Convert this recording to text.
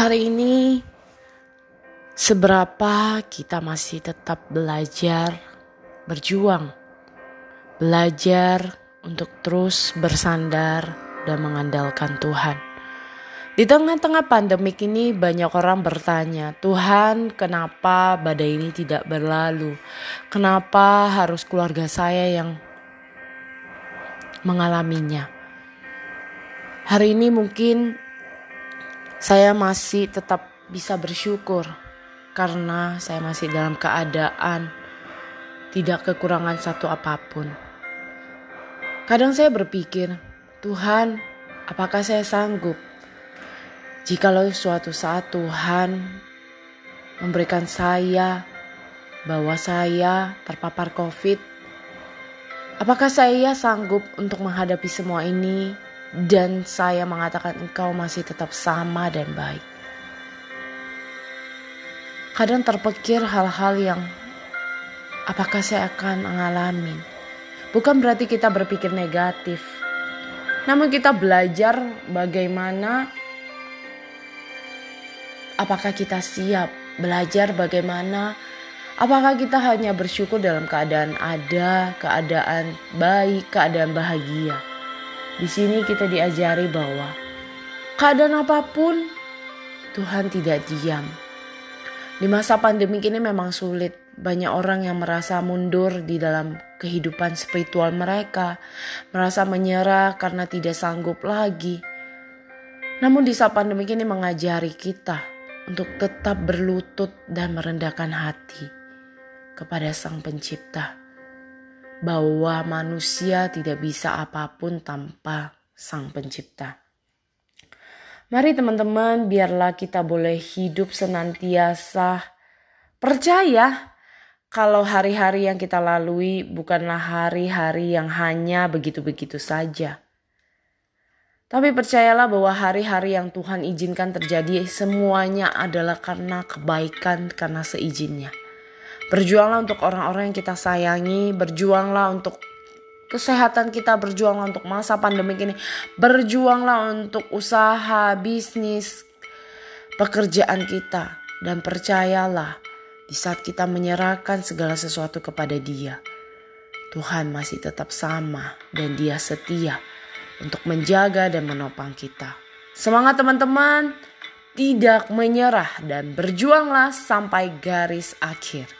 hari ini seberapa kita masih tetap belajar berjuang, belajar untuk terus bersandar dan mengandalkan Tuhan. Di tengah-tengah pandemik ini banyak orang bertanya, Tuhan kenapa badai ini tidak berlalu? Kenapa harus keluarga saya yang mengalaminya? Hari ini mungkin saya masih tetap bisa bersyukur karena saya masih dalam keadaan tidak kekurangan satu apa pun. Kadang saya berpikir, Tuhan, apakah saya sanggup jikalau suatu saat Tuhan memberikan saya bahwa saya terpapar COVID? Apakah saya sanggup untuk menghadapi semua ini dan saya mengatakan engkau masih tetap sama dan baik. Kadang terpikir hal-hal yang apakah saya akan mengalami. Bukan berarti kita berpikir negatif. Namun kita belajar bagaimana apakah kita siap belajar bagaimana apakah kita hanya bersyukur dalam keadaan ada, keadaan baik, keadaan bahagia. Di sini kita diajari bahwa keadaan apa pun Tuhan tidak diam. Di masa pandemi ini memang sulit. Banyak orang yang merasa mundur di dalam kehidupan spiritual mereka, merasa menyerah karena tidak sanggup lagi. Namun di saat pandemi ini mengajari kita untuk tetap berlutut dan merendahkan hati kepada Sang Pencipta bahwa manusia tidak bisa apa pun tanpa Sang Pencipta. Mari teman-teman, biarlah kita boleh hidup senantiasa percaya kalau hari-hari yang kita lalui bukanlah hari-hari yang hanya begitu-begitu saja. Tapi percayalah bahwa hari-hari yang Tuhan izinkan terjadi semuanya adalah karena kebaikan, karena seizinnya. Berjuanglah untuk orang-orang yang kita sayangi, berjuanglah untuk kesehatan kita, berjuanglah untuk masa pandemi ini, berjuanglah untuk usaha, bisnis, pekerjaan kita. Dan percayalah, di saat kita menyerahkan segala sesuatu kepada Dia, Tuhan masih tetap sama dan Dia setia untuk menjaga dan menopang kita. Semangat teman-teman, tidak menyerah dan berjuanglah sampai garis akhir.